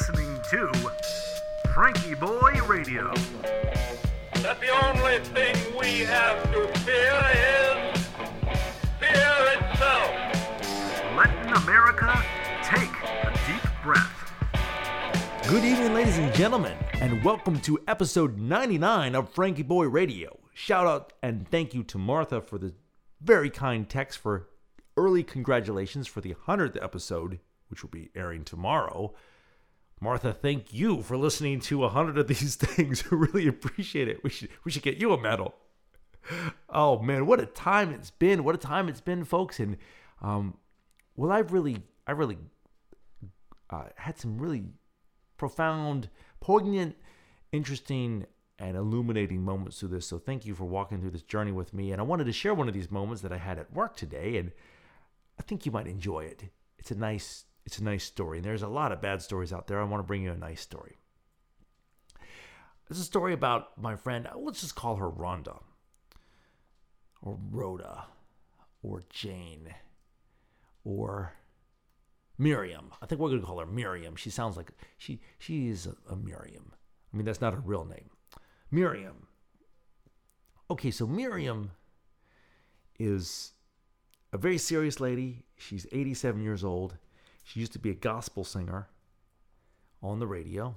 listening to FrankieBoi Radio. that the only thing we have to fear is fear itself. Letting America take a deep breath. Good evening, ladies and gentlemen, and welcome to episode 99 of FrankieBoi Radio. Shout out and thank you to Martha for the very kind text for early congratulations for the 100th episode, which will be airing tomorrow. Martha, thank you for listening to a 100 of these things. We really appreciate it. We should we should get you a medal. Oh man, what a time it's been. What a time it's been, folks. And um well I've really I really uh, had some really profound, poignant, interesting, and illuminating moments through this. So thank you for walking through this journey with me. And I wanted to share one of these moments that I had at work today, and I think you might enjoy it. It's a nice, it's a nice story. And there's a lot of bad stories out there. I want to bring you a nice story. It's a story about my friend. Uh, let's just call her Rhonda, or Rhoda, or Jane, or Miriam. I think we're going to call her Miriam. She sounds like she she is a, a Miriam. I mean, that's not her real name. Miriam. Okay, so Miriam is a very serious lady. She's 87 years old. She used to be a gospel singer on the radio.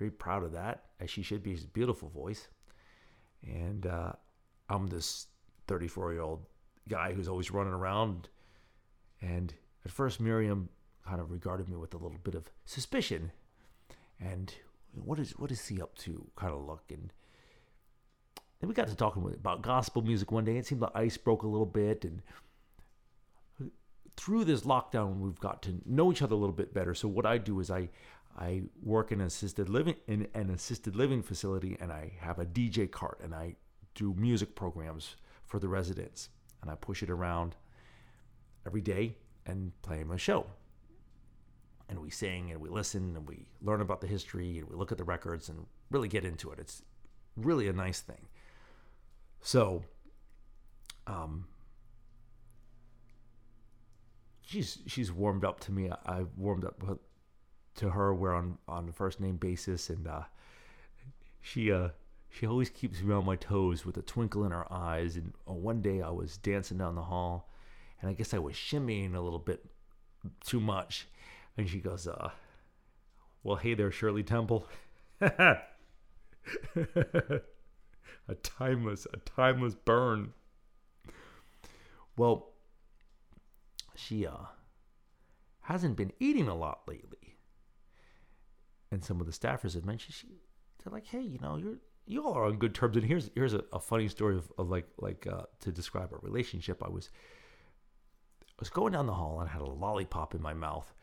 Very proud of that, as she should be. She's a beautiful voice. And uh, I'm this 34 year old guy who's always running around. And at first, Miriam kind of regarded me with a little bit of suspicion. And what is what is he up to? Kind of look. And then we got to talking about gospel music one day. It seemed the ice broke a little bit, and through this lockdown, we've got to know each other a little bit better. So what I do is I I work in an assisted living in an assisted living facility, and I have a DJ cart, and I do music programs for the residents, and I push it around every day and play them a show. And we sing and we listen and we learn about the history and we look at the records and really get into it. It's really a nice thing. So, um, she's she's warmed up to me. I, warmed up to her. We're on on a first name basis, and uh, she uh, she always keeps me on my toes with a twinkle in her eyes. And uh, one day I was dancing down the hall, and I guess I was shimmying a little bit too much, and she goes, uh, "Well, hey there, Shirley Temple." a timeless, a timeless burn. Well, she uh hasn't been eating a lot lately. And some of the staffers have mentioned she they're like, hey, you know, you're you all are on good terms. And here's here's a, a funny story of, of like like uh, to describe our relationship. I was I was going down the hall and I had a lollipop in my mouth,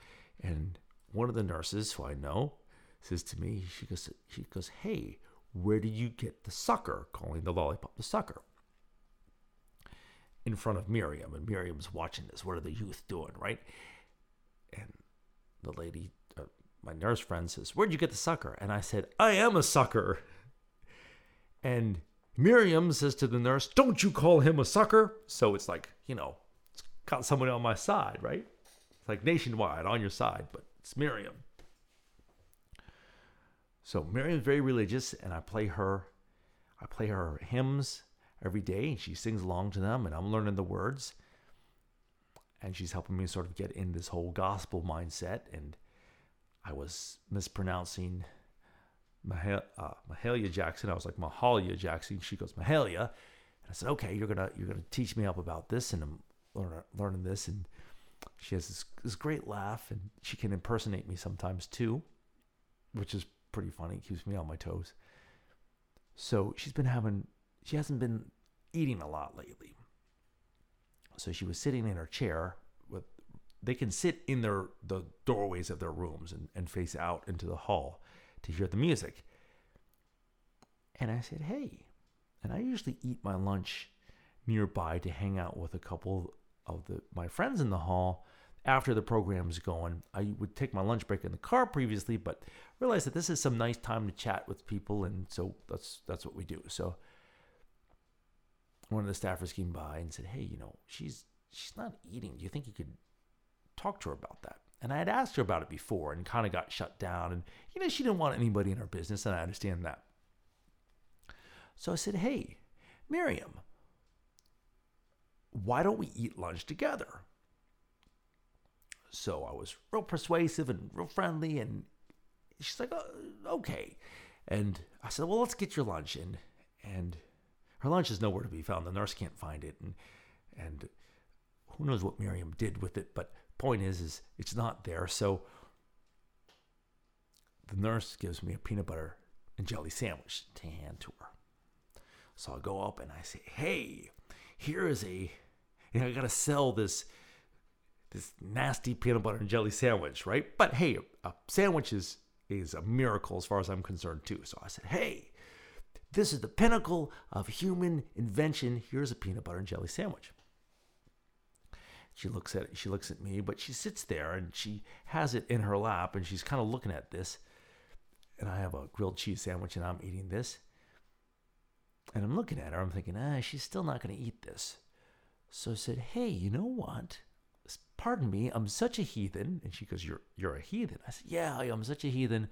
and one of the nurses who I know says to me, she goes, she goes, hey, where did you get the sucker? Calling the lollipop the sucker in front of Miriam, and Miriam's watching this. What are the youth doing, right? And the lady, uh, my nurse friend, says, Where'd you get the sucker? And I said, I am a sucker. And Miriam says to the nurse, Don't you call him a sucker? So it's like, you know, it's got somebody on my side, right? It's like nationwide on your side, but it's Miriam. So Miriam's very religious, and I play her, I play her hymns every day and she sings along to them and I'm learning the words. And she's helping me sort of get in this whole gospel mindset. And I was mispronouncing uh, Mahalia Jackson. I was like Mahalia Jackson. She goes Mahalia. And I said, okay, you're gonna you're gonna teach me up about this, and I'm learning learning this. And she has this, this great laugh, and she can impersonate me sometimes too, which is pretty funny. It keeps me on my toes. So she's been having she hasn't been eating a lot lately. So she was sitting in her chair with they can sit in their the doorways of their rooms and, and face out into the hall to hear the music. And I said, Hey, and I usually eat my lunch nearby to hang out with a couple of the my friends in the hall after the program's going. I would take my lunch break in the car previously, but realized that this is some nice time to chat with people, and so that's that's what we do. So one of the staffers came by and said, "Hey, you know, she's she's not eating. Do you think you could talk to her about that?" And I had asked her about it before and kind of got shut down. And, you know, she didn't want anybody in her business, and I understand that. So I said, Hey, Miriam, why don't we eat lunch together? So I was real persuasive and real friendly, and she's like, oh, okay. And I said, well, let's get your lunch. And, and her lunch is nowhere to be found. The nurse can't find it. And, and who knows what Miriam did with it. But point is, is it's not there. So the nurse gives me a peanut butter and jelly sandwich to hand to her. So I go up and I say, hey, here is a, you know, I got to sell this this nasty peanut butter and jelly sandwich, right? But hey, a sandwich is, is a miracle as far as I'm concerned, too. So I said, hey, this is the pinnacle of human invention. Here's a peanut butter and jelly sandwich. She looks at it, she looks at me, but she sits there and she has it in her lap and she's kind of looking at this. And I have a grilled cheese sandwich and I'm eating this. And I'm looking at her, I'm thinking, ah, she's still not going to eat this. So I said, hey, you know what? pardon me, I'm such a heathen. And she goes, You're you're a heathen. I said, Yeah, I am such a heathen.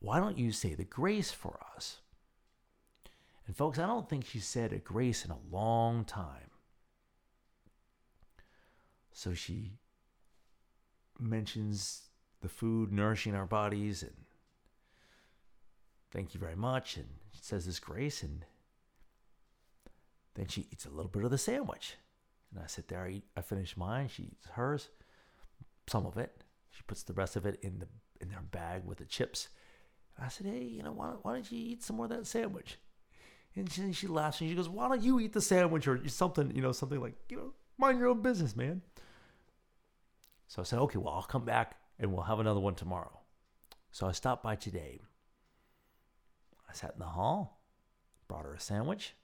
Why don't you say the grace for us? And folks, I don't think she said a grace in a long time. So she mentions the food nourishing our bodies and thank you very much. And she says this grace and then she eats a little bit of the sandwich. And I sit there, I eat, I finish mine, she eats hers, some of it. She puts the rest of it in the in her bag with the chips. And I said, hey, you know, why, why don't you eat some more of that sandwich? And she, she laughs and she goes, why don't you eat the sandwich or something, you know, something like, you know, mind your own business, man. So I said, okay, well, I'll come back and we'll have another one tomorrow. So I stopped by today. I sat in the hall, brought her a sandwich.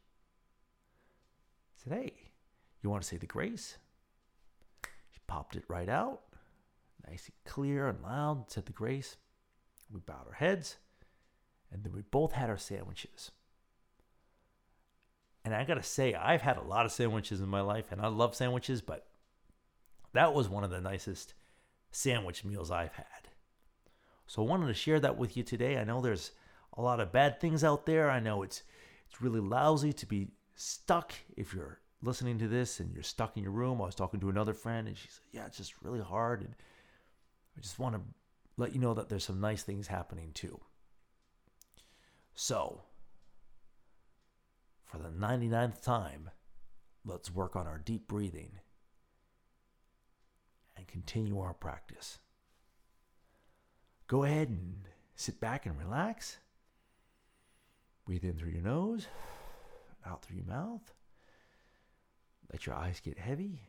Said, hey, you want to say the grace? She popped it right out, nice and clear and loud, said the grace. We bowed our heads, and then we both had our sandwiches. And I gotta say, I've had a lot of sandwiches in my life, and I love sandwiches, but that was one of the nicest sandwich meals I've had. So I wanted to share that with you today. I know there's a lot of bad things out there. I know it's it's really lousy to be stuck if you're listening to this and you're stuck in your room. I was talking to another friend and she said, Yeah, it's just really hard. And I just want to let you know that there's some nice things happening too. So, for the 99th time, let's work on our deep breathing and continue our practice. Go ahead and sit back and relax. Breathe in through your nose, out through your mouth. Let your eyes get heavy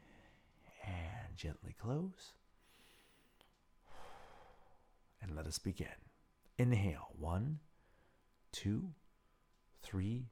and gently close. And let us begin. Inhale one, two, three,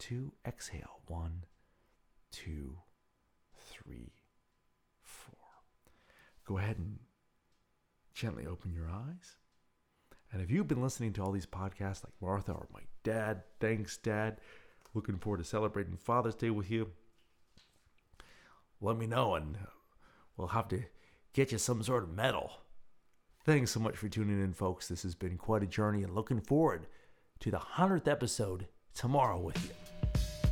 two. Exhale. One, two, three, four. Go ahead and gently open your eyes. And if you've been listening to all these podcasts like Martha or my dad, thanks, Dad. Looking forward to celebrating Father's Day with you let me know and we'll have to get you some sort of medal. Thanks so much for tuning in, folks. This has been quite a journey and looking forward to the 100th episode tomorrow with you.